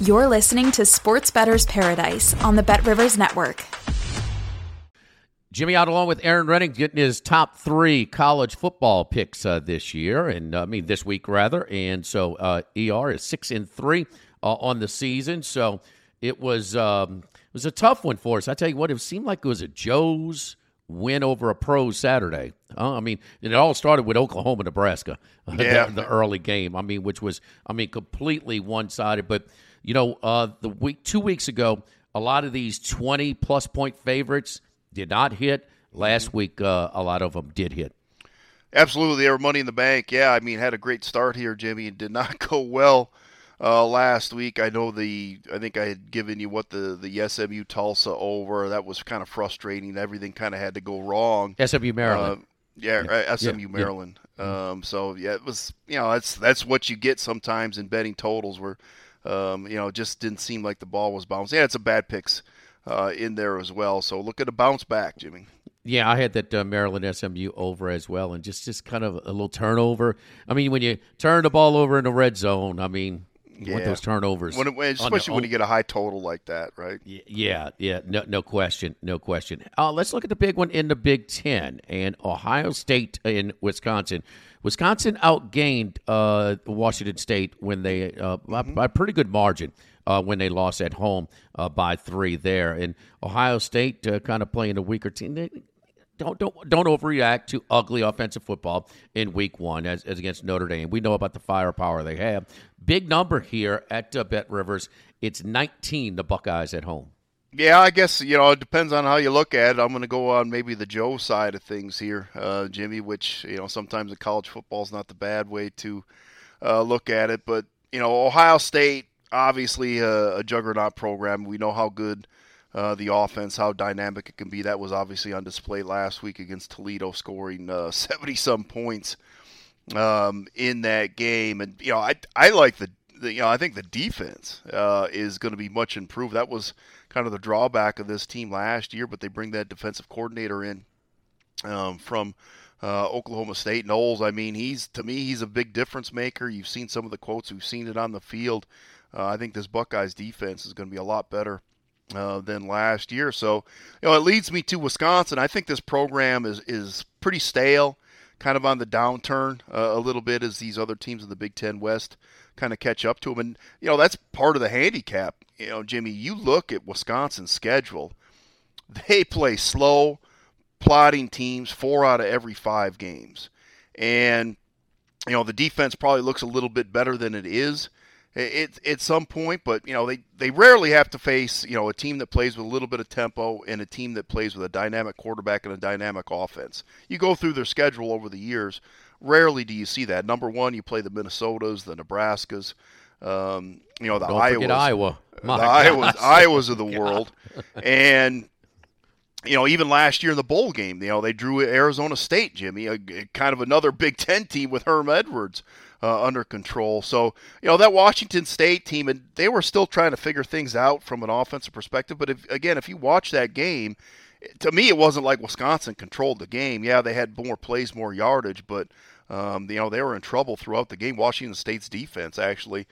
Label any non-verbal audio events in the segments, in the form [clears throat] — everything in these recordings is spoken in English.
You're listening to Sports Bettor's Paradise on the Bet Rivers Network. Jimmy Ott along with Erin Rynning getting his top three college football picks uh, this year, and uh, I mean this week rather. And so uh, ER is six and three uh, on the season. So it was um, it was a tough one for us. I tell you what, it seemed like it was a Joe's win over a pro Saturday. I mean, it all started with Oklahoma, Nebraska, [laughs] yeah. the, the early game. I mean, which was I mean completely one sided, but you know, uh, the week two weeks ago, a lot of these twenty plus point favorites did not hit. Last week, uh, a lot of them did hit. Absolutely, they were money in the bank. Yeah, I mean, had a great start here, Jimmy, and did not [laughs] go well uh, last week. I know the, I think I had given you what the the SMU Tulsa over. That was kind of frustrating. Everything kind of had to go wrong. SMU Maryland. Yeah, Yeah. SMU Yeah. Maryland. Um, so yeah, it was you know that's that's what you get sometimes in betting totals where um, you know it just didn't seem like the ball was bouncing. Yeah, it's a bad picks uh, in there as well. So look at a bounce back, Jimmy. Yeah, I had that uh, Maryland SMU over as well, and just just kind of a little turnover. I mean, when you turn the ball over in the red zone, I mean, you want Yeah. those turnovers, When, it- when- on the especially when you get a high total like that, right? Yeah, yeah, no, no question, no question. Uh, let's look at the big one in the Big Ten and Ohio State in Wisconsin. Wisconsin outgained uh, Washington State when they uh, by, by a pretty good margin uh, when they lost at home uh, by three there, and Ohio State uh, kind of playing a weaker team. They, don't don't don't overreact to ugly offensive football in week one as, as against Notre Dame. We know about the firepower they have. Big number here at uh, Bet Rivers. It's 19 the Buckeyes at home. Yeah, I guess you know it depends on how you look at it. I'm going to go on maybe the Joe side of things here, uh, Jimmy. Which you know sometimes in college football is not the bad way to uh, look at it, but you know Ohio State obviously a, a juggernaut program. We know how good uh, the offense, how dynamic it can be. That was obviously on display last week against Toledo, scoring uh, [laughs] 70 some points um, in that game. And you know, I I like the, the you know I think the defense uh, is going to be much improved. That was kind of the drawback of this team last year, but they bring that defensive coordinator in um, from. Uh, Oklahoma State Knowles. I mean, he's to me, he's a big difference maker. You've seen some of the quotes. We've seen it on the field. Uh, I think this Buckeyes defense is going to be a lot better uh, than last year. So, you know, it leads me to Wisconsin. I think this program is is pretty stale, kind of on the downturn uh, a little bit as these other teams in the Big Ten West kind of catch up to them. And you know, that's part of the handicap. You know, Jimmy, you look at Wisconsin's schedule; they play slow, plotting teams four out of every five games, and you know the defense probably looks a little bit better than it is at, at some point, but you know they, they rarely have to face you know a team that plays with a little bit of tempo and a team that plays with a dynamic quarterback and a dynamic offense. You go through their schedule over the years, rarely do you see that. Number one, you play the Minnesotas, the Nebraskas, um, you know the Don't Iowas, forget Iowa. My the Iowas, gosh. [laughs] Iowas of the world, and you know, even last year in the bowl game, you know, they drew Arizona State, Jimmy, a, a kind of another Big Ten team with Herm Edwards uh, under control. So, you know, that Washington State team, and they were still trying to figure things out from an offensive perspective. But if, again, if you watch that game, to me, it wasn't like Wisconsin controlled the game. Yeah, they had more plays, more yardage, but um, you know they were in trouble throughout the game. Washington State's defense actually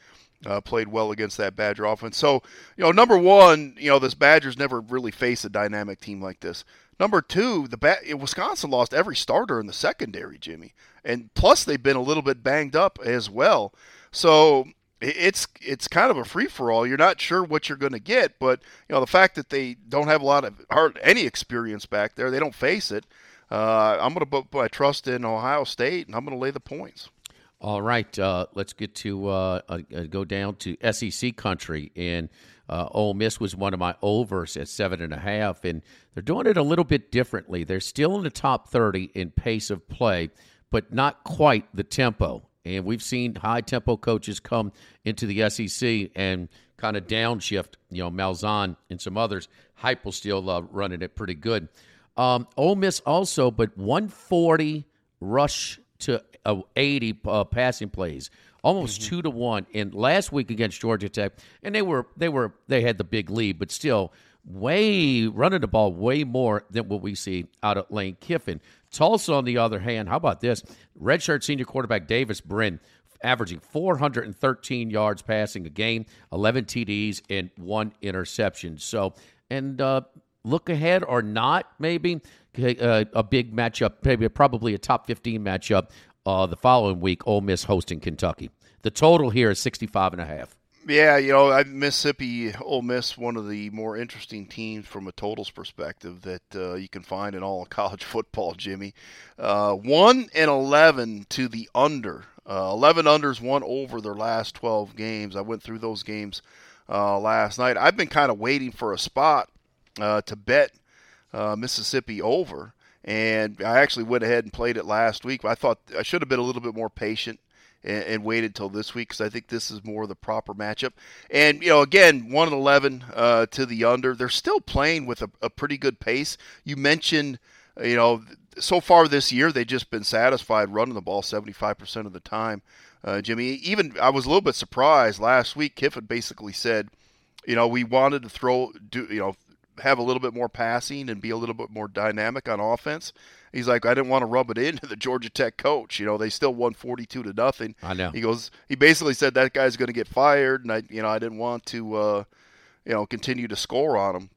uh, played well against that Badger offense. So, you know, number one, you know, this Badgers never really faced a dynamic team like this. Number two, the ba- Wisconsin lost every starter in the secondary, Jimmy, and plus they've been a little bit banged up as well. So, it's it's kind of a free for all. You're not sure what you're going to get, but you know the fact that they don't have a lot of hard any experience back there, they don't face it. Uh, I'm going to put my trust in Ohio State, and I'm going to lay the points. All right, uh, let's get to uh, uh, go down to SEC country, and uh, Ole Miss was one of my overs at seven and a half, and they're doing it a little bit differently. They're still in the top thirty in pace of play, but not quite the tempo. And we've seen high tempo coaches come into the SEC and kind of downshift. You know, Malzahn and some others. Heupel still uh, running it pretty good. Um, Ole Miss also, but 140 rush to uh, 80 uh, passing plays, almost mm-hmm. two to one. And last week against Georgia Tech, and they were they were they had the big lead, but still way running the ball way more than what we see out of Lane Kiffin. Tulsa, on the other hand, how about this? Redshirt senior quarterback Davis Brin averaging 413 yards passing a game, 11 TDs, and one interception. So, and uh, look ahead or not, maybe uh, a big matchup, maybe probably a top 15 matchup uh, the following week, Ole Miss hosting Kentucky. The total here is 65 and a half. Yeah, you know, Mississippi, Ole Miss, one of the more interesting teams from a totals perspective that uh, you can find in all [laughs] college football. Jimmy, uh, one and eleven to the under. Uh, Eleven unders, one over their last twelve games. I went through those games uh, last night. I've been kind of waiting for a spot uh, to bet uh, Mississippi over, and I actually went ahead and played it last week. I thought I should have been a little bit more patient and, and waited till this week because I think this is more the proper matchup. And you know, again, one and eleven uh, to the under. They're still playing with a, a pretty good pace. You mentioned, you know, so far this year they've just been satisfied running the ball seventy five percent of the time. Uh, Jimmy, even I was a little bit surprised last week. Kiffin basically said, you know, we wanted to throw, do you know, have a little bit more passing and be a little bit more dynamic on offense. He's like, I didn't want to rub it into the Georgia Tech coach. You know, they still won forty-two to nothing. I know. He goes. He basically said that guy's going to get fired, and I, you know, I didn't want to, uh, you know, continue to score on him.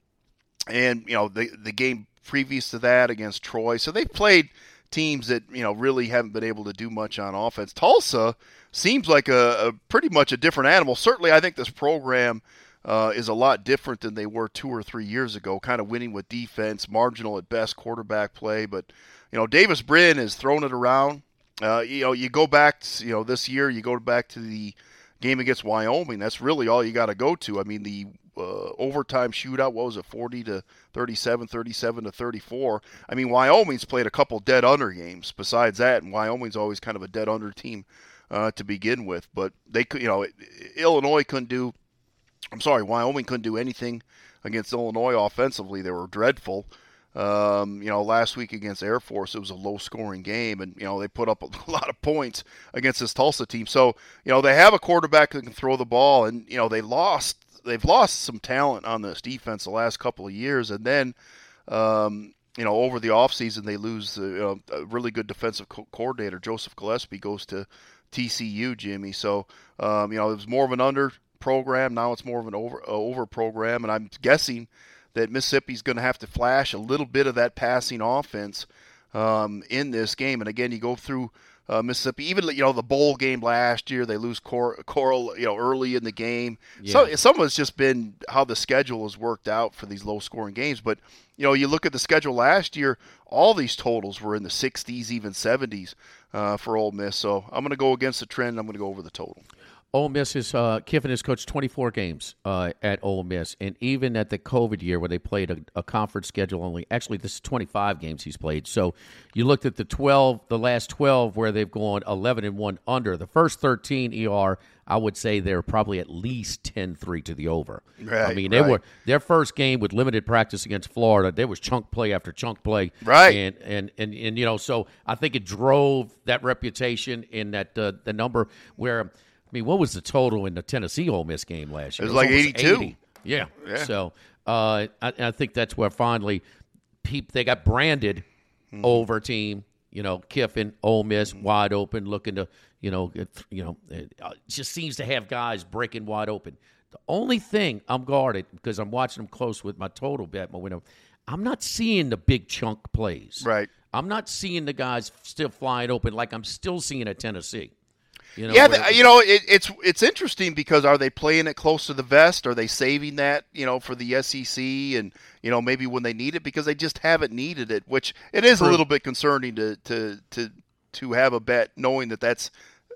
And you know, the the game previous to that against Troy, so they've played teams that you know really haven't been able to do much on offense. Tulsa seems like a, a pretty much a different animal. Certainly, I think this program uh, is a lot different than they were two or three years ago. Kind of winning with defense, marginal at best quarterback play, but you know Davis Brin is throwing it around. Uh, you know, you go back, to, you know, this year you go back to the game against Wyoming. That's really all you got to go to. I mean, the uh, overtime shootout, what was it, 40 to 37, 37 to 34. I mean, Wyoming's played a couple dead under games besides that, and Wyoming's always kind of a dead under team uh, to begin with. But they could, you know, Illinois couldn't do I'm sorry, Wyoming couldn't do anything against Illinois offensively. They were dreadful. Um, you know, last week against Air Force, it was a low scoring game, and, you know, they put up [laughs] a lot of points against this Tulsa team. So, you know, they have a quarterback that can throw the ball, and, you know, they lost. They've lost some talent on this defense the last couple of years, and then, um, you know, over the offseason, they lose uh, you know, a really good defensive co- coordinator. Joseph Gillespie goes to TCU, Jimmy. So, um, you know, it was more of an under program. Now it's more of an over uh, over program, and I'm guessing that Mississippi's going to have to flash a little bit of that passing offense um, in this game. And again, you go through uh, Mississippi. Even you know the bowl game last year, they lose Cor- Corral you know early in the game. Yeah. So some of it's just been how the schedule has worked out for these low scoring games. But you know you look at the schedule last year, all these totals were in the 60s, even 70s uh, for Ole Miss. So I'm going to go against the trend. I'm going to go over the total. Ole Miss is uh, Kiffin has coached 24 games uh, at Ole Miss, and even at the COVID year where they played a, a, conference schedule only, actually this is 25 games he's played. So you looked at the 12, the last 12 where they've gone 11 and one under. The first 13 ER, I would say they're probably at least 10-3 to the over. Right, I mean, they right. were their first game with limited practice against Florida. There was chunk play after chunk play, right? And and and, and you know, so I think it drove that reputation in that uh, the number where I mean, what was the total in the Tennessee Ole Miss game last year? It was, it was like 82. 80. Yeah. yeah. So uh, I, I, think that's where finally peep, they got branded mm-hmm. over team. You know, Kiffin, Ole Miss, mm-hmm. wide open, looking to, you know, you know, it just seems to have guys breaking wide open. The only thing I'm guarded because I'm watching them close with my total bet, my window. I'm not seeing the big chunk plays. Right. I'm not seeing the guys still flying open like I'm still seeing at Tennessee. You know, yeah, where- you know, it, it's it's interesting because are they playing it close to the vest? Are they saving that, you know, for the SEC and you know maybe when they need it because they just haven't needed it, which it is a little bit concerning to to to to have a bet knowing that that's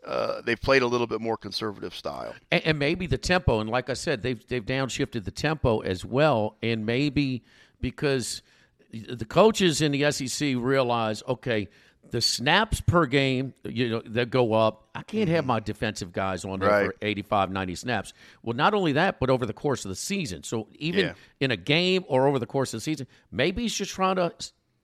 uh, they've played a little bit more conservative style. and, and maybe the tempo. And like I said, they've they've downshifted the tempo as well. And maybe because the coaches in the SEC realize, okay, the snaps per game, you know, that go up. I can't have my defensive guys on there Right. for 85, 90 snaps. Well, not only that, but over the course of the season. So even Yeah. in a game or over the course of the season, maybe he's just trying to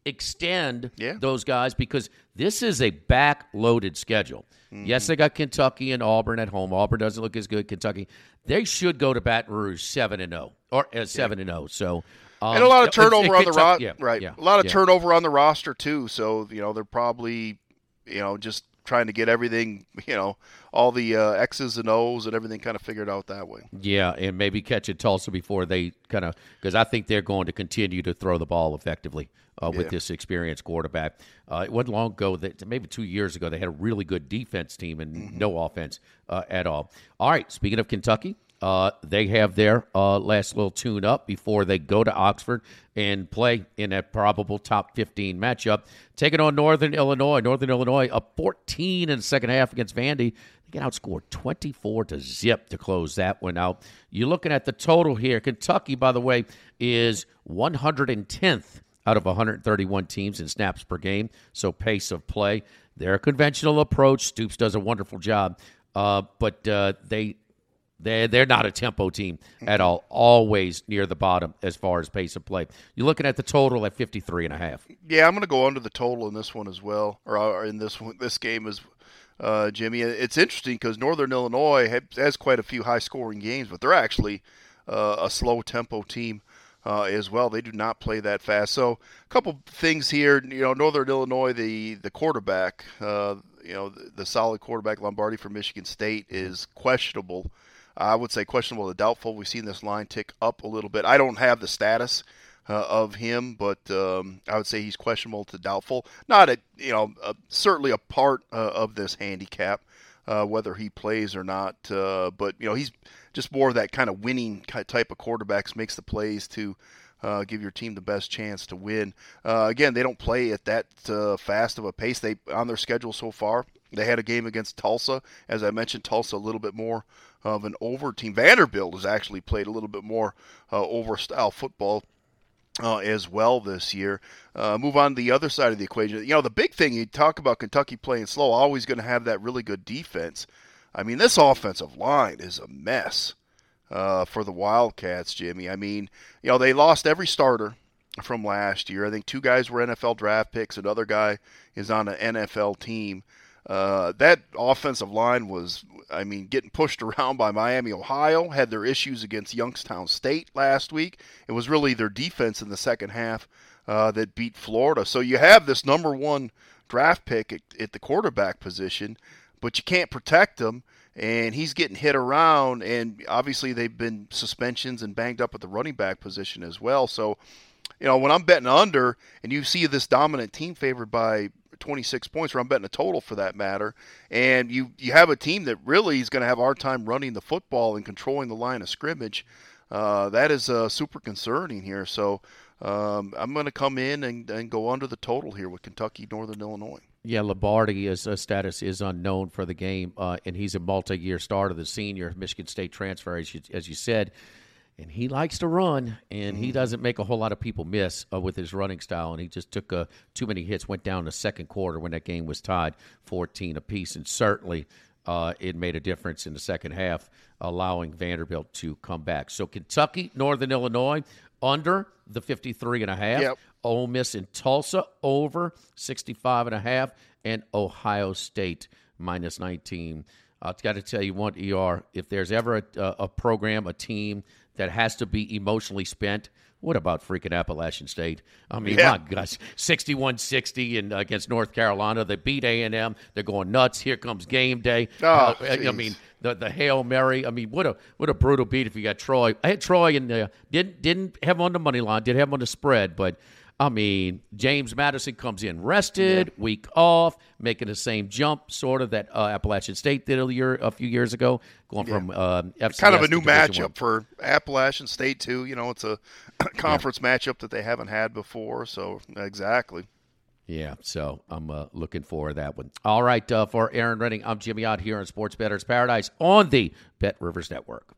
extend Yeah. those guys because this is a back-loaded schedule. Mm-hmm. Yes, they got Kentucky and Auburn at home. Auburn doesn't look as good. Kentucky, they should go to Baton Rouge seven and zero or uh, seven and zero. So um, and a lot of turnover on the roster. yeah, right, yeah, a lot of yeah. turnover on the roster too. So you know they're probably you know just trying to get everything you know all the uh, X's and O's and everything kind of figured out that way. Yeah, and maybe catch it Tulsa before they kind of because I think they're going to continue to throw the ball effectively uh, with Yeah. this experienced quarterback. Uh, it wasn't long ago that maybe two years ago they had a really good defense team and Mm-hmm. no offense uh, at all. All right, speaking of Kentucky. Uh, they have their uh, last little tune up before they go to Oxford and play in that probable top 15 matchup. Taking on Northern Illinois. Northern Illinois up 14 in the second half against Vandy. They get outscored 24 to zip to close that one out. You're looking at the total here. Kentucky, by the way, is 110th out of 131 teams in snaps per game. So pace of play. Their conventional approach. Stoops does a wonderful job, uh, but uh, they they they're not a tempo team at all. Always near the bottom as far as pace of play. You're looking at the total at 53 and a half. Yeah, I'm going to go under the total in this one as well, or, in this one, this game as uh, Jimmy. It's interesting because Northern Illinois has quite a few high-scoring games, but they're actually uh, a slow tempo team uh, as well. They do not play that fast. So, a couple things here. You know, Northern Illinois, the the quarterback, uh, you know, the, the solid quarterback Lombardi from Michigan State is questionable. I would say questionable to doubtful. We've seen this line tick up a little bit. I don't have the status uh, of him, but um, I would say he's questionable to doubtful. Not a you know uh, certainly a part uh, of this handicap, uh, whether he plays or not. Uh, but you know he's just more of that kind of winning type of quarterbacks, makes the plays to. Uh, give your team the best chance to win. Uh, again, they don't play at that uh, fast of a pace. They on their schedule so far. They had a game against Tulsa, as I mentioned. Tulsa a little bit more of an over team. Vanderbilt has actually played a little bit more uh, over style football uh, as well this year. Uh, move on to the other side of the equation. You know, the big thing you talk about Kentucky playing slow, always going to have that really good defense. I mean, this offensive line is a mess uh, for the Wildcats, Jimmy. I mean, you know, they lost every starter from last year. I think two guys were NFL draft picks, another guy is on an NFL team. Uh, that offensive line was, I mean, getting pushed [laughs] around by Miami, Ohio. Had their issues against Youngstown State last week. It was really their defense in the second half uh, that beat Florida. So you have this number one draft pick at, at the quarterback position, but you can't protect him. And he's getting hit around, and obviously they've been suspensions and banged up at the running back position as well. So, you know, when I'm betting under, and you see this dominant team favored by 26 points, or I'm betting a total for that matter, and you you have a team that really is going to have a hard time running the football and controlling the line of scrimmage, uh, that is uh, super concerning here. So um, I'm going to come in and, and go under the total here with Kentucky, Northern Illinois. Yeah, Lombardi is uh, status is unknown for the game, uh, and he's a multi-year starter, the senior Michigan State transfer, as you, as you said, and he likes to run, and he doesn't make a whole lot of people miss uh, with his running style, and he just took uh, too many hits, went down the second quarter when that game was tied, fourteen apiece, and certainly uh, it made a difference in the second half, allowing Vanderbilt to come back. So Kentucky, Northern Illinois, under the 53 and a half. Yep. Ole Miss and Tulsa over 65 and a half and Ohio State minus 19. I've got to tell you one, ER, if there's ever a, a program, a team that has to be emotionally spent, what about freaking Appalachian State? I mean, Yeah. my gosh, 61-60 and against North Carolina. They beat A&M. They're going nuts. Here comes game day. Oh, Uh, I- mean, the the Hail Mary. I mean, what a what a brutal beat if you got Troy. I had Troy in there. Didn't didn't have him on the money line. Did have him on the spread, but I mean, James Madison comes in rested, yeah. week off, making the same jump, sort of that uh, Appalachian State did a year, a few years ago, going yeah. from uh, FCS kind of a new matchup for Appalachian State too. You know, it's a [clears throat] conference yeah. matchup that they haven't had before. So exactly. Yeah, so I'm uh, looking for that one. All right, uh, for Erin Rynning, I'm Jimmy Ott here on Sports Bettor's Paradise on the Bet Rivers Network.